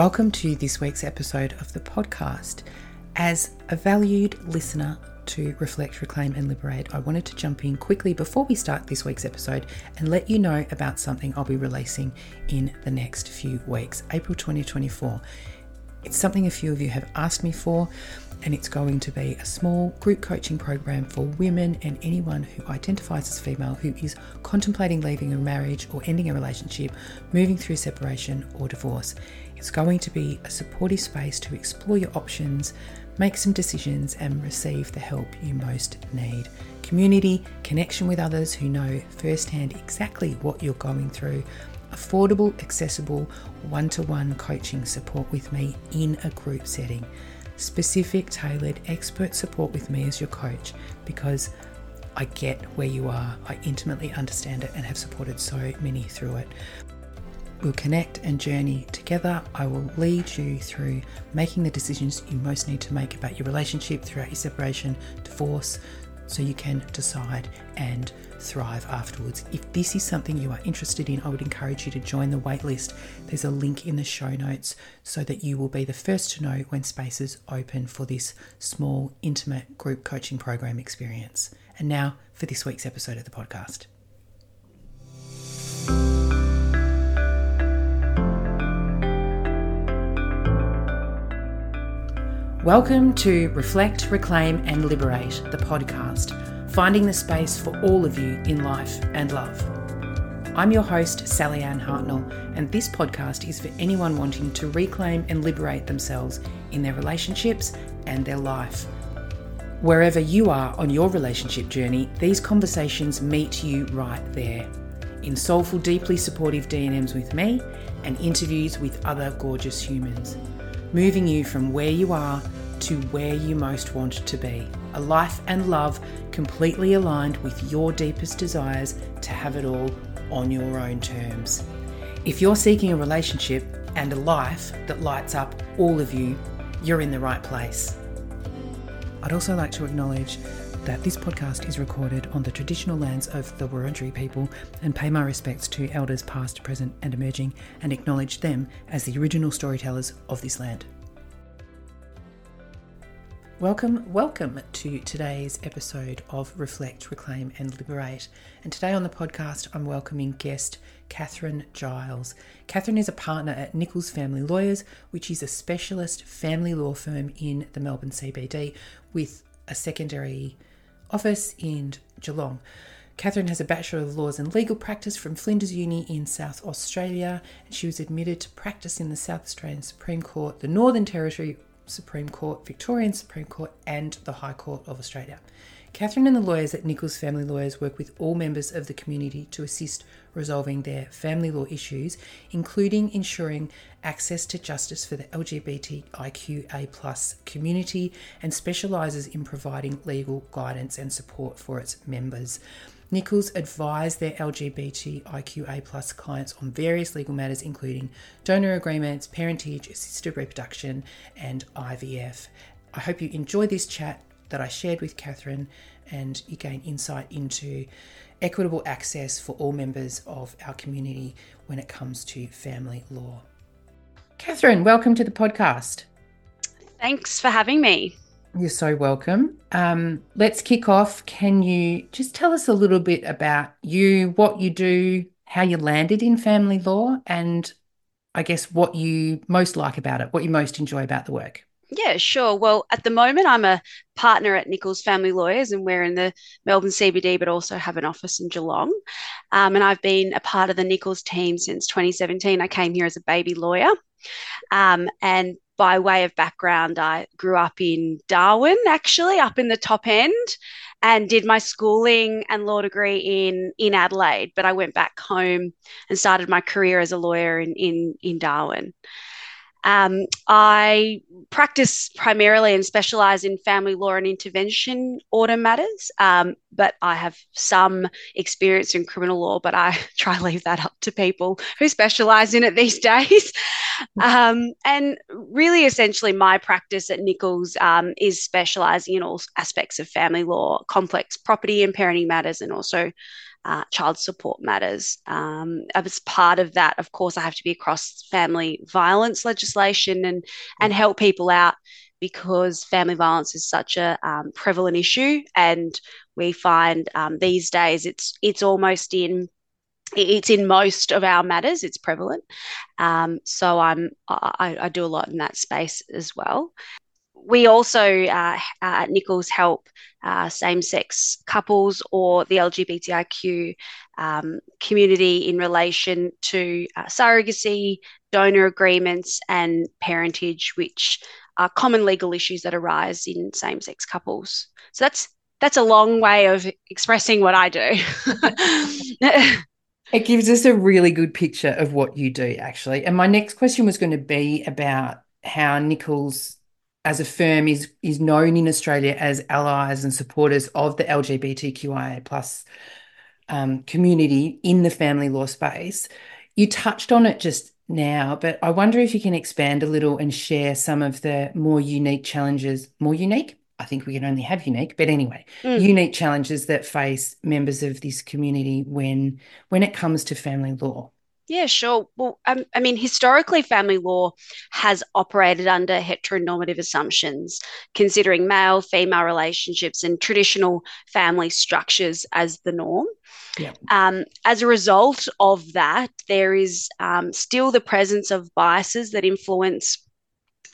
Welcome to this week's episode of the podcast. As a valued listener to Reflect, Reclaim, and Liberate, I wanted to jump in quickly before we start this week's episode and let you know about something I'll be releasing in the next few weeks, April 2024. It's something a few of you have asked me for, and it's going to be a small group coaching program for women and anyone who identifies as female who is contemplating leaving a marriage or ending a relationship, moving through separation or divorce. It's going to be a supportive space to explore your options, make some decisions, and receive the help you most need. Community, connection with others who know firsthand exactly what you're going through, affordable, accessible, one to one coaching support with me in a group setting, specific, tailored, expert support with me as your coach because I get where you are. I intimately understand it and have supported so many through it. We'll connect and journey together. I will lead you through making the decisions you most need to make about your relationship throughout your separation, divorce, so you can decide and thrive afterwards. If this is something you are interested in, I would encourage you to join the waitlist. There's a link in the show notes so that you will be the first to know when spaces open for this small, intimate group coaching program experience. And now for this week's episode of the podcast. Welcome to Reflect, Reclaim, and Liberate, the podcast, finding the space for all of you in life and love. I'm your host, Sallyanne Hartnell, and this podcast is for anyone wanting to reclaim and liberate themselves in their relationships and their life. Wherever you are on your relationship journey, these conversations meet you right there. In soulful, deeply supportive DMs with me and interviews with other gorgeous humans moving you from where you are to where you most want to be. A life and love completely aligned with your deepest desires to have it all on your own terms. If you're seeking a relationship and a life that lights up all of you, you're in the right place. I'd also like to acknowledge that this podcast is recorded on the traditional lands of the Wurundjeri people and pay my respects to elders past, present, and emerging and acknowledge them as the original storytellers of this land. Welcome, welcome to today's episode of Reflect, Reclaim, and Liberate. And today on the podcast, I'm welcoming guest Catherine Giles. Catherine is a partner at Nicholes Family Lawyers, which is a specialist family law firm in the Melbourne CBD with a secondary office in Geelong. Catherine has a Bachelor of Laws and Legal Practice from Flinders Uni in South Australia, and she was admitted to practice in the South Australian Supreme Court, the Northern Territory Supreme Court, Victorian Supreme Court, and the High Court of Australia. Catherine and the lawyers at Nicholes Family Lawyers work with all members of the community to assist resolving their family law issues, including ensuring access to justice for the LGBTIQA community, and specialises in providing legal guidance and support for its members. Nicholes advised their LGBTIQA plus clients on various legal matters, including donor agreements, parentage, assisted reproduction, and IVF. I hope you enjoyed this chat that I shared with Catherine and you gain insight into equitable access for all members of our community when it comes to family law. Catherine, welcome to the podcast. Thanks for having me. You're so welcome. Um, let's kick off. Can you just tell us a little bit about you, what you do, how you landed in family law, and I guess what you most like about it, what you most enjoy about the work? Yeah, sure. Well, at the moment, I'm a partner at Nicholes Family Lawyers, and we're in the Melbourne CBD, but also have an office in Geelong. Um, and I've been a part of the Nicholes team since 2017. I came here as a baby lawyer. Um, and by way of background, I grew up in Darwin, actually, up in the top end, and did my schooling and law degree in in Adelaide. But I went back home and started my career as a lawyer in in, in Darwin. Um, I practice primarily and specialize in family law and intervention order matters, um, but I have some experience in criminal law, but I try to leave that up to people who specialize in it these days. Um, and really, essentially, my practice at Nicholes um, is specializing in all aspects of family law, complex property and parenting matters, and also uh, child support matters. Um, as part of that, of course, I have to be across family violence legislation and and help people out because family violence is such a um, prevalent issue, and we find um, these days it's it's almost in it's in most of our matters it's prevalent. Um, so i'm I, I, do a lot in that space as well we also uh, uh, at Nicholes help uh, same-sex couples or the LGBTIQ um, community in relation to uh, surrogacy, donor agreements, and parentage, which are common legal issues that arise in same-sex couples. So that's that's a long way of expressing what I do. it gives us a really good picture of what you do, actually. And my next question was going to be about how Nicholes as a firm is is known in Australia as allies and supporters of the LGBTQIA plus um, community in the family law space. You touched on it just now, but I wonder if you can expand a little and share some of the more unique challenges. More unique? I think we can only have unique, but anyway, mm. unique challenges that face members of this community when when it comes to family law. Yeah, sure. Well, um, I mean, historically, family law has operated under heteronormative assumptions, considering male female relationships and traditional family structures as the norm. Yeah. Um, as a result of that, there is um, still the presence of biases that influence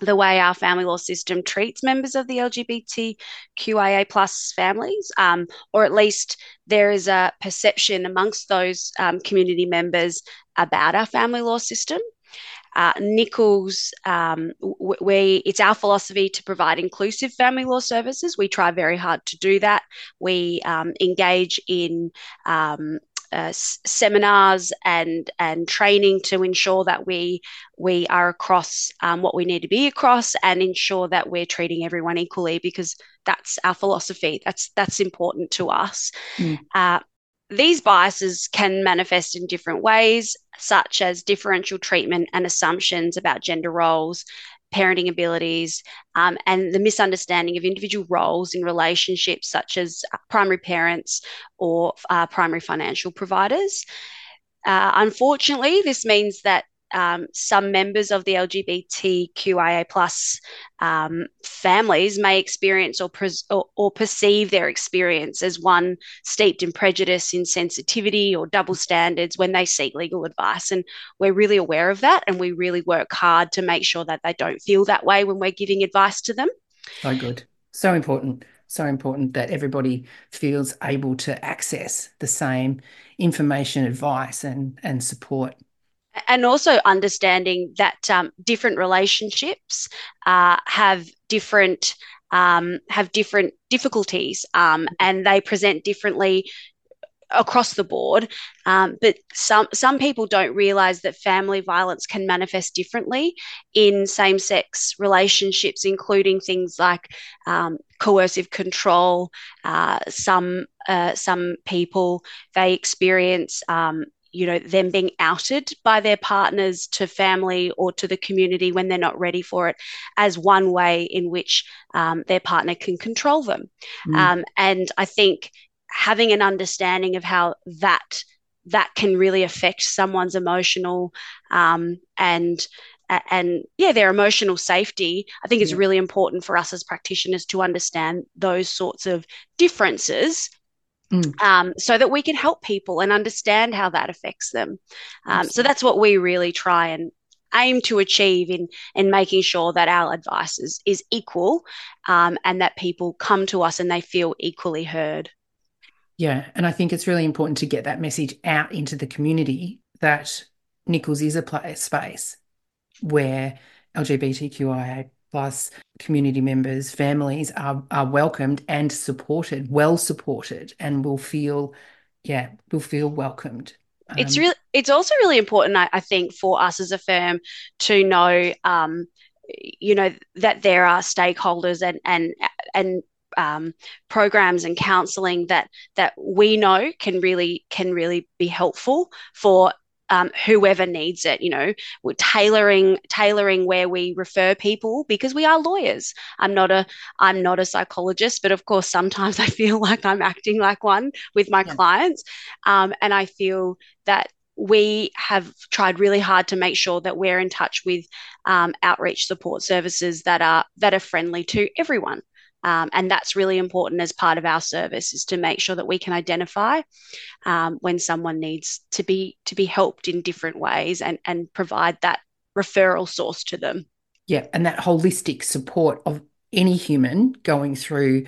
the way our family law system treats members of the LGBTQIA plus families, um, or at least there is a perception amongst those um, community members about our family law system. Uh, Nicholes, um, we it's our philosophy to provide inclusive family law services. We try very hard to do that. We um, engage in um, uh, seminars and and training to ensure that we we are across um, what we need to be across and ensure that we're treating everyone equally because that's our philosophy. That's that's important to us. Mm. Uh, these biases can manifest in different ways, such as differential treatment and assumptions about gender roles, parenting abilities, um, and the misunderstanding of individual roles in relationships, such as uh, primary parents or uh, primary financial providers. Uh, unfortunately, this means that um, some members of the LGBTQIA plus um, families may experience or, pres- or, or, perceive their experience as one steeped in prejudice, insensitivity, or double standards when they seek legal advice. And we're really aware of that, and we really work hard to make sure that they don't feel that way when we're giving advice to them. So good, so important, so important that everybody feels able to access the same information, advice, and and support and also understanding that um, different relationships uh, have different um, have different difficulties um, and they present differently across the board. Um, but some some people don't realize that family violence can manifest differently in same sex relationships, including things like um, coercive control. Uh, some uh, some people they experience um, you know them being outed by their partners to family or to the community when they're not ready for it as one way in which um, their partner can control them mm. um, and i think having an understanding of how that that can really affect someone's emotional um, and and yeah their emotional safety i think yeah. is really important for us as practitioners to understand those sorts of differences Mm. Um, so that we can help people and understand how that affects them. Um, so that's what we really try and aim to achieve in in making sure that our advice is, is equal um, and that people come to us and they feel equally heard. Yeah, and I think it's really important to get that message out into the community that Nicholes is a place space where LGBTQIA plus community members, families are, are welcomed and supported, well supported, and will feel, yeah, will feel welcomed. Um, it's really, it's also really important, I, I, think, for us as a firm to know, um, you know, that there are stakeholders and and and um, programs and counselling that that we know can really can really be helpful for um, whoever needs it. You know, we're tailoring tailoring where we refer people because we are lawyers. I'm not a I'm not a psychologist, but of course sometimes I feel like I'm acting like one with my yeah. clients, um, and I feel that we have tried really hard to make sure that we're in touch with um, outreach support services that are that are friendly to everyone. Um, and that's really important as part of our service is to make sure that we can identify um, when someone needs to be to be helped in different ways and and provide that referral source to them. Yeah, and that holistic support of any human going through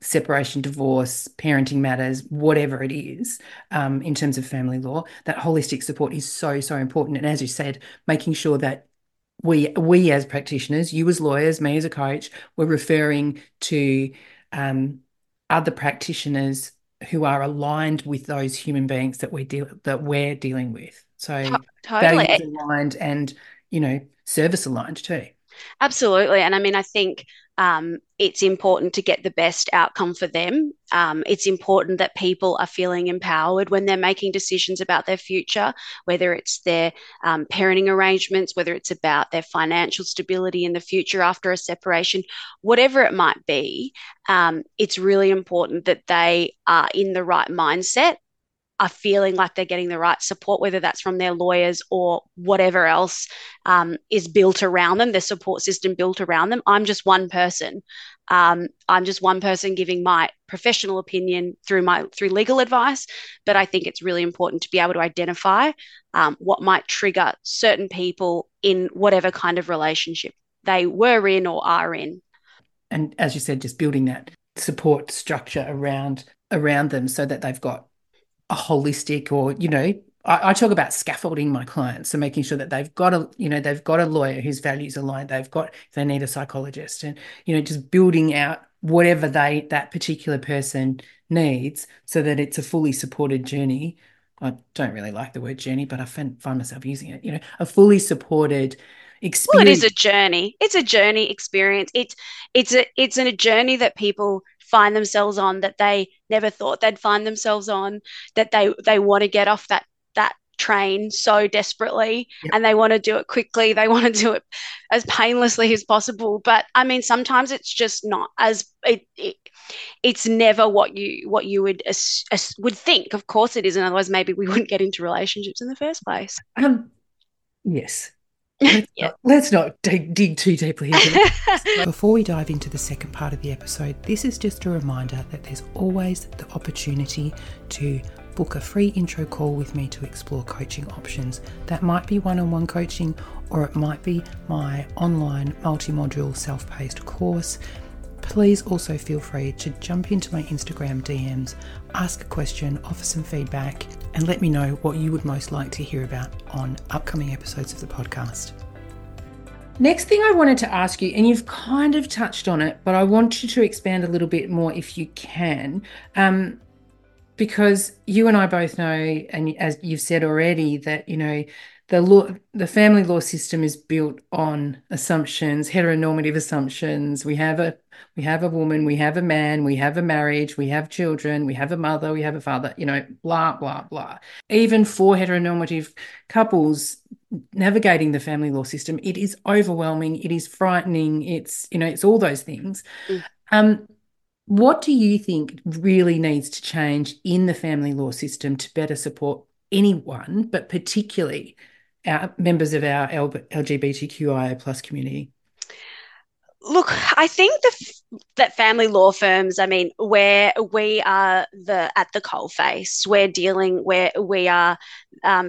separation, divorce, parenting matters, whatever it is, um, in terms of family law, that holistic support is so, so important. And as you said, making sure that we we as practitioners, you as lawyers, me as a coach, we're referring to um, other practitioners who are aligned with those human beings that we deal that we're dealing with. So totally aligned and you know service aligned too. Absolutely, and I mean I think um, it's important to get the best outcome for them. Um, it's important that people are feeling empowered when they're making decisions about their future, whether it's their um, parenting arrangements, whether it's about their financial stability in the future after a separation, whatever it might be. Um, it's really important that they are in the right mindset are feeling like they're getting the right support, whether that's from their lawyers or whatever else um, is built around them, their support system built around them. I'm just one person. Um, I'm just one person giving my professional opinion through my through legal advice, but I think it's really important to be able to identify um, what might trigger certain people in whatever kind of relationship they were in or are in. And as you said, just building that support structure around around them so that they've got a holistic or you know I, I, talk about scaffolding my clients so making sure that they've got a you know they've got a lawyer whose values align they've got they need a psychologist and you know just building out whatever they that particular person needs so that it's a fully supported journey. I don't really like the word journey but i find, find myself using it you know a fully supported experience well it is a journey. It's a journey experience. It's it's a it's in a journey that people find themselves on that they never thought they'd find themselves on that they they want to get off that that train so desperately yep. and they want to do it quickly. They want to do it as painlessly as possible. But i mean sometimes it's just not as it, it it's never what you what you would as, as would think. Of course it isn't. Otherwise maybe we wouldn't get into relationships in the first place. Um yes Let's, yeah. not, let's not dig, dig too deeply into it. Before we dive into the second part of the episode, this is just a reminder that there's always the opportunity to book a free intro call with me to explore coaching options. That might be one on one coaching, or it might be my online multi module self paced course. Please also feel free to jump into my Instagram DMs, ask a question, offer some feedback, and let me know what you would most like to hear about on upcoming episodes of the podcast. Next thing I wanted to ask you, and you've kind of touched on it, but I want you to expand a little bit more if you can. Um, because you and I both know, and as you've said already, that you know the law, the family law system is built on assumptions, heteronormative assumptions. We have a we have a woman, we have a man, we have a marriage, we have children, we have a mother, we have a father, you know, blah, blah, blah. Even for heteronormative couples navigating the family law system, it is overwhelming, it is frightening, it's, you know, it's all those things. Mm. Um, what do you think really needs to change in the family law system to better support anyone, but particularly our members of our LGBTQIA plus community? Look, I think the, that family law firms, I mean, where we are the at the coalface, we're dealing where we are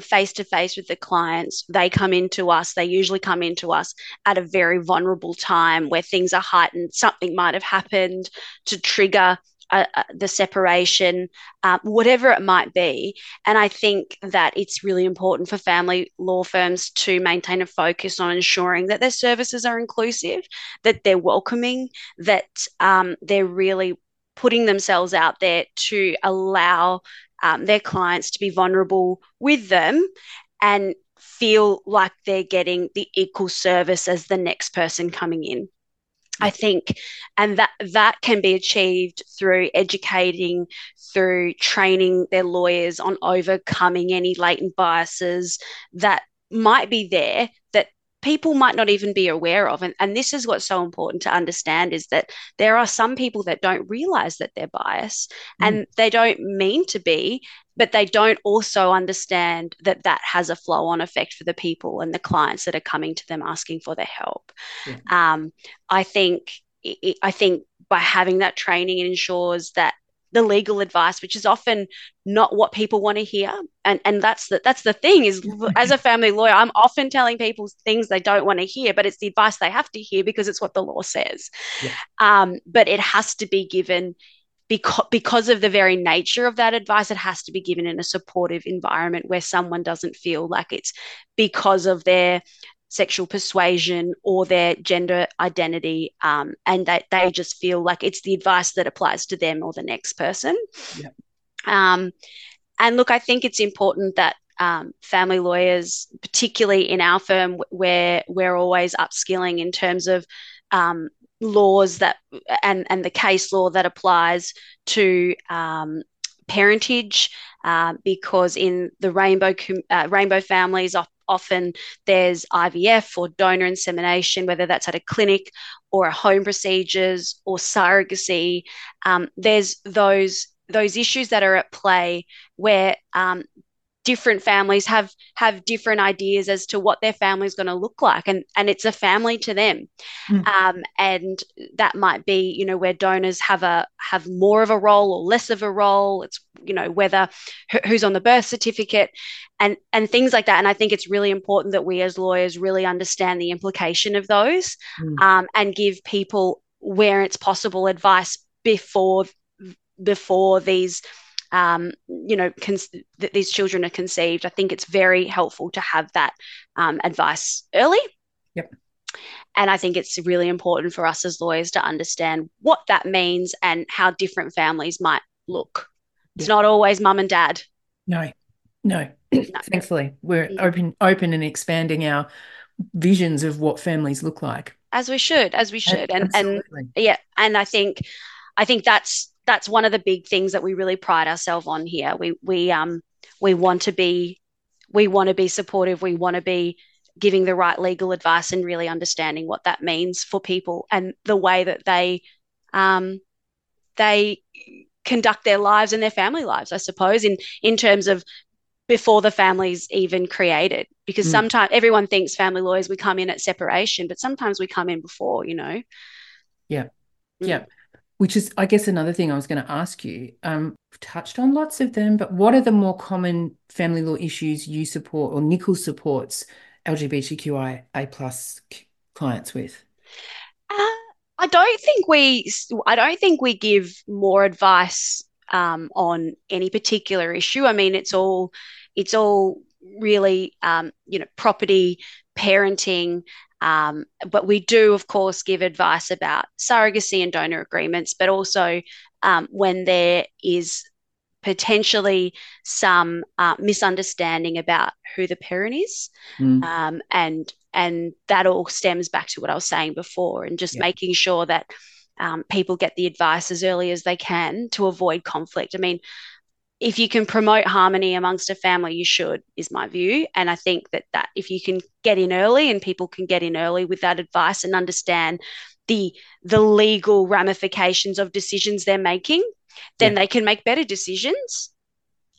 face to face with the clients. They come into us. They usually come into us at a very vulnerable time where things are heightened. Something might have happened to trigger uh, uh, the separation, um, whatever it might be. And I think that it's really important for family law firms to maintain a focus on ensuring that their services are inclusive, that they're welcoming, that um, they're really putting themselves out there to allow um, their clients to be vulnerable with them and feel like they're getting the equal service as the next person coming in. I think, and that that can be achieved through educating, through training their lawyers on overcoming any latent biases that might be there that people might not even be aware of. And, and this is what's so important to understand is that there are some people that don't realize that they're biased mm. and they don't mean to be, but they don't also understand that that has a flow on effect for the people and the clients that are coming to them asking for their help. Yeah. Um, I think I think by having that training, it ensures that the legal advice, which is often not what people want to hear, and and that's the that's the thing is as a family lawyer, I'm often telling people things they don't want to hear, but it's the advice they have to hear because it's what the law says. Yeah. Um, but it has to be given because because of the very nature of that advice it has to be given in a supportive environment where someone doesn't feel like it's because of their sexual persuasion or their gender identity um, and that they just feel like it's the advice that applies to them or the next person yeah. um, and look i think it's important that um, family lawyers particularly in our firm where we're always upskilling in terms of um, laws that and and the case law that applies to um, parentage uh, because in the rainbow uh, rainbow families often there's IVF or donor insemination whether that's at a clinic or a home procedures or surrogacy. Um, there's those those issues that are at play where um, different families have have different ideas as to what their family is going to look like and and it's a family to them mm. um, and that might be you know where donors have a have more of a role or less of a role it's you know whether who's on the birth certificate and and things like that and i think it's really important that we as lawyers really understand the implication of those mm. um, and give people where it's possible advice before before these um, you know, that these children are conceived, I think it's very helpful to have that um, advice early. Yep. And I think it's really important for us as lawyers to understand what that means and how different families might look. It's not always mum and dad. No, no. no. Thankfully, we're yeah. open, open and expanding our visions of what families look like. As we should, as we should, and Absolutely. and yeah, and I think, I think that's that's one of the big things that we really pride ourselves on here. We we um we want to be we want to be supportive. We want to be giving the right legal advice and really understanding what that means for people and the way that they um they conduct their lives and their family lives. I suppose in in terms of before the family's even created because mm. sometimes everyone thinks family lawyers we come in at separation but sometimes we come in before you know yeah mm. Which is, I guess, another thing I was going to ask you. Um, we've touched on lots of them, but what are the more common family law issues you support or Nicholes supports LGBTQIA plus clients with? Uh, I don't think we, I don't think we give more advice um, on any particular issue. I mean, it's all, it's all really, um, you know, property, parenting, um, but we do, of course, give advice about surrogacy and donor agreements, but also um, when there is potentially some uh, misunderstanding about who the parent is, mm. um, and and that all stems back to what I was saying before, and just yeah. making sure that um, people get the advice as early as they can to avoid conflict. I mean, if you can promote harmony amongst a family you should is my view and i think that that if you can get in early and people can get in early with that advice and understand the the legal ramifications of decisions they're making then yeah. they can make better decisions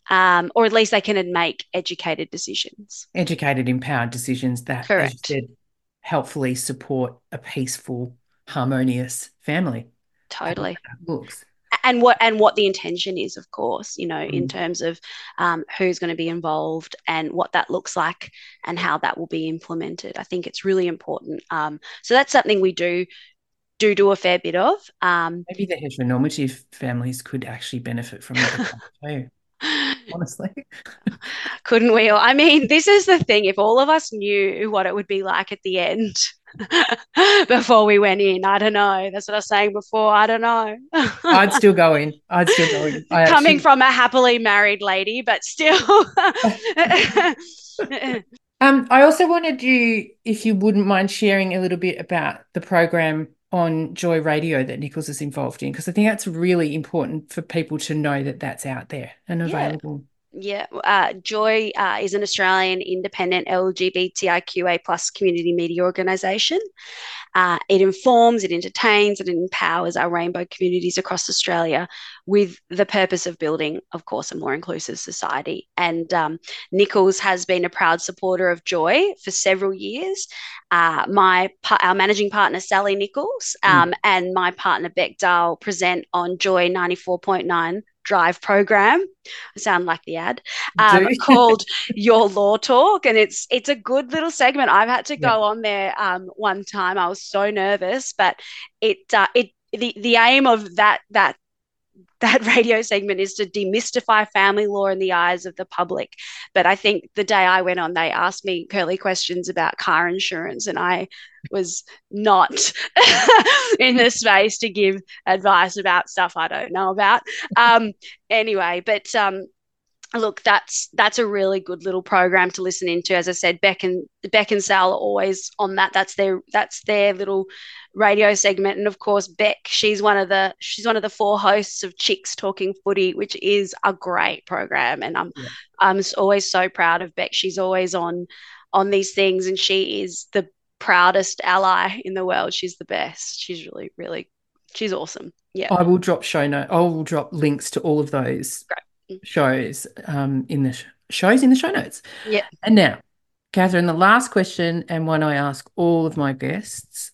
um, or at least they can make educated decisions educated empowered decisions that Correct. said helpfully support a peaceful harmonious family totally looks and what and what the intention is of course you know mm. in terms of um, who's going to be involved and what that looks like and how that will be implemented. I think it's really important um, so that's something we do do do a fair bit of um, maybe the heteronormative families could actually benefit from that too honestly couldn't we all i mean this is the thing if all of us knew what it would be like at the end before we went in. I don't know. That's what I was saying before. I don't know. I'd still go in. I'd still go in. I Coming actually... from a happily married lady, but still. um, I also wanted you, if you wouldn't mind sharing a little bit about the program on Joy Radio that Nicholes is involved in? Because I think that's really important for people to know that that's out there and available. Yeah. Yeah, uh, Joy uh, is an Australian independent LGBTIQA plus community media organisation. Uh, it informs, it entertains, and it empowers our rainbow communities across Australia with the purpose of building, of course, a more inclusive society. And um, Nicholes has been a proud supporter of Joy for several years. Uh, my our managing partner Sally Nicholes hmm. um, mm. and my partner Beck Dahl present on Joy ninety four point nine drive program. I sound like the ad um, called Your Law Talk, and it's it's a good little segment. I've had to go yeah. on there um, one time. I was so nervous, but it uh, it the the aim of that that that radio segment is to demystify family law in the eyes of the public. But I think the day I went on, they asked me curly questions about car insurance, and I was not in the space to give advice about stuff I don't know about. Um, anyway, but um, look, that's that's a really good little program to listen into. As I said, Beck and Beck and Sal are always on that. That's their that's their little radio segment. And of course, Beck, she's one of the she's one of the four hosts of Chicks Talking Footy, which is a great program. And I'm yeah. I'm always so proud of Beck. She's always on on these things, and she is the proudest ally in the world. She's the best. She's really really she's awesome. Yeah. I will drop show note. I will drop links to all of those. Great shows um, in the sh- shows in the show notes. Yeah. And now, Catherine, the last question and one I ask all of my guests: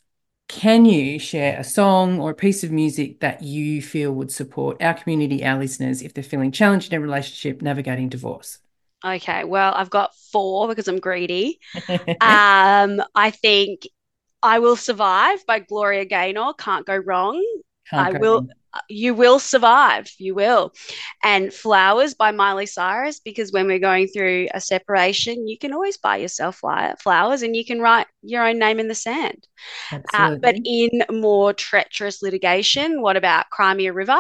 Can you share a song or a piece of music that you feel would support our community, our listeners, if they're feeling challenged in a relationship, navigating divorce? Okay, well, I've got four because I'm greedy. um, I think I Will Survive by Gloria Gaynor. Can't go wrong. Can't I go will. Wrong you will survive. You will. And Flowers by Miley Cyrus, because when we're going through a separation, you can always buy yourself flowers and you can write your own name in the sand. Uh, but in more treacherous litigation, what about Cry Me a River?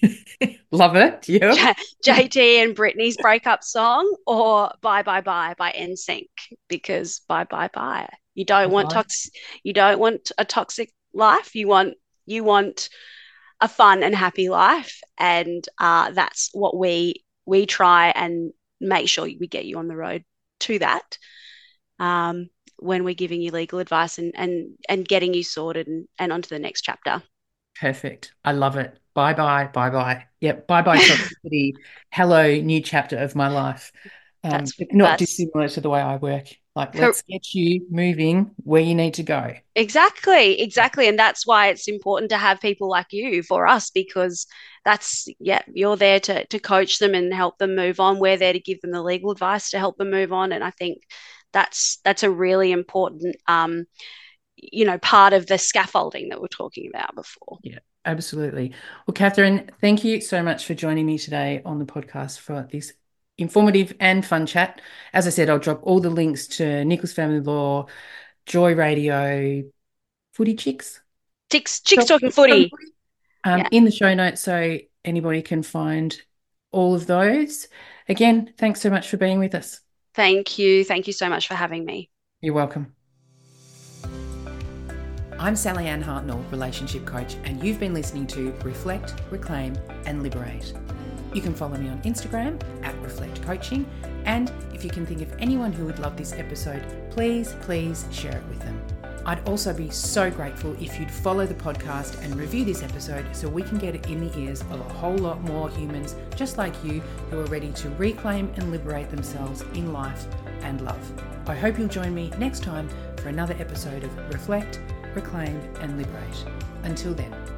Love it. Yeah. JT and Britney's breakup song or Bye Bye Bye by NSYNC because bye bye bye. You don't bye want toxic you don't want a toxic life. You want you want a fun and happy life. And uh, that's what we we try and make sure we get you on the road to that um, when we're giving you legal advice and and and getting you sorted and, and onto the next chapter. Perfect. I love it. Bye bye. Bye bye. Yep. Bye bye toxicity. Hello, new chapter of my life. Um, that's, not that's, dissimilar to the way I work. Like, let's get you moving where you need to go. Exactly, exactly. And that's why it's important to have people like you for us because that's, yeah, you're there to, to coach them and help them move on. We're there to give them the legal advice to help them move on. And I think that's that's a really important um, you know, part of the scaffolding that we're talking about before. Yeah, absolutely. Well, Catherine, thank you so much for joining me today on the podcast for this informative and fun chat. As I said, I'll drop all the links to Nicholes Family Law, Joy Radio, Footy Chicks. Chicks, Chicks Talking, Footy. Um, yeah. In the show notes, so anybody can find all of those. Again, thanks so much for being with us. Thank you. Thank you so much for having me. You're welcome. I'm Sallyanne Hartnell, relationship coach, and you've been listening to Reflect, Reclaim, and Liberate. You can follow me on Instagram at Reflect Coaching. And if you can think of anyone who would love this episode, please, please share it with them. I'd also be so grateful if you'd follow the podcast and review this episode so we can get it in the ears of a whole lot more humans just like you who are ready to reclaim and liberate themselves in life and love. I hope you'll join me next time for another episode of Reflect, Reclaim, and Liberate. Until then.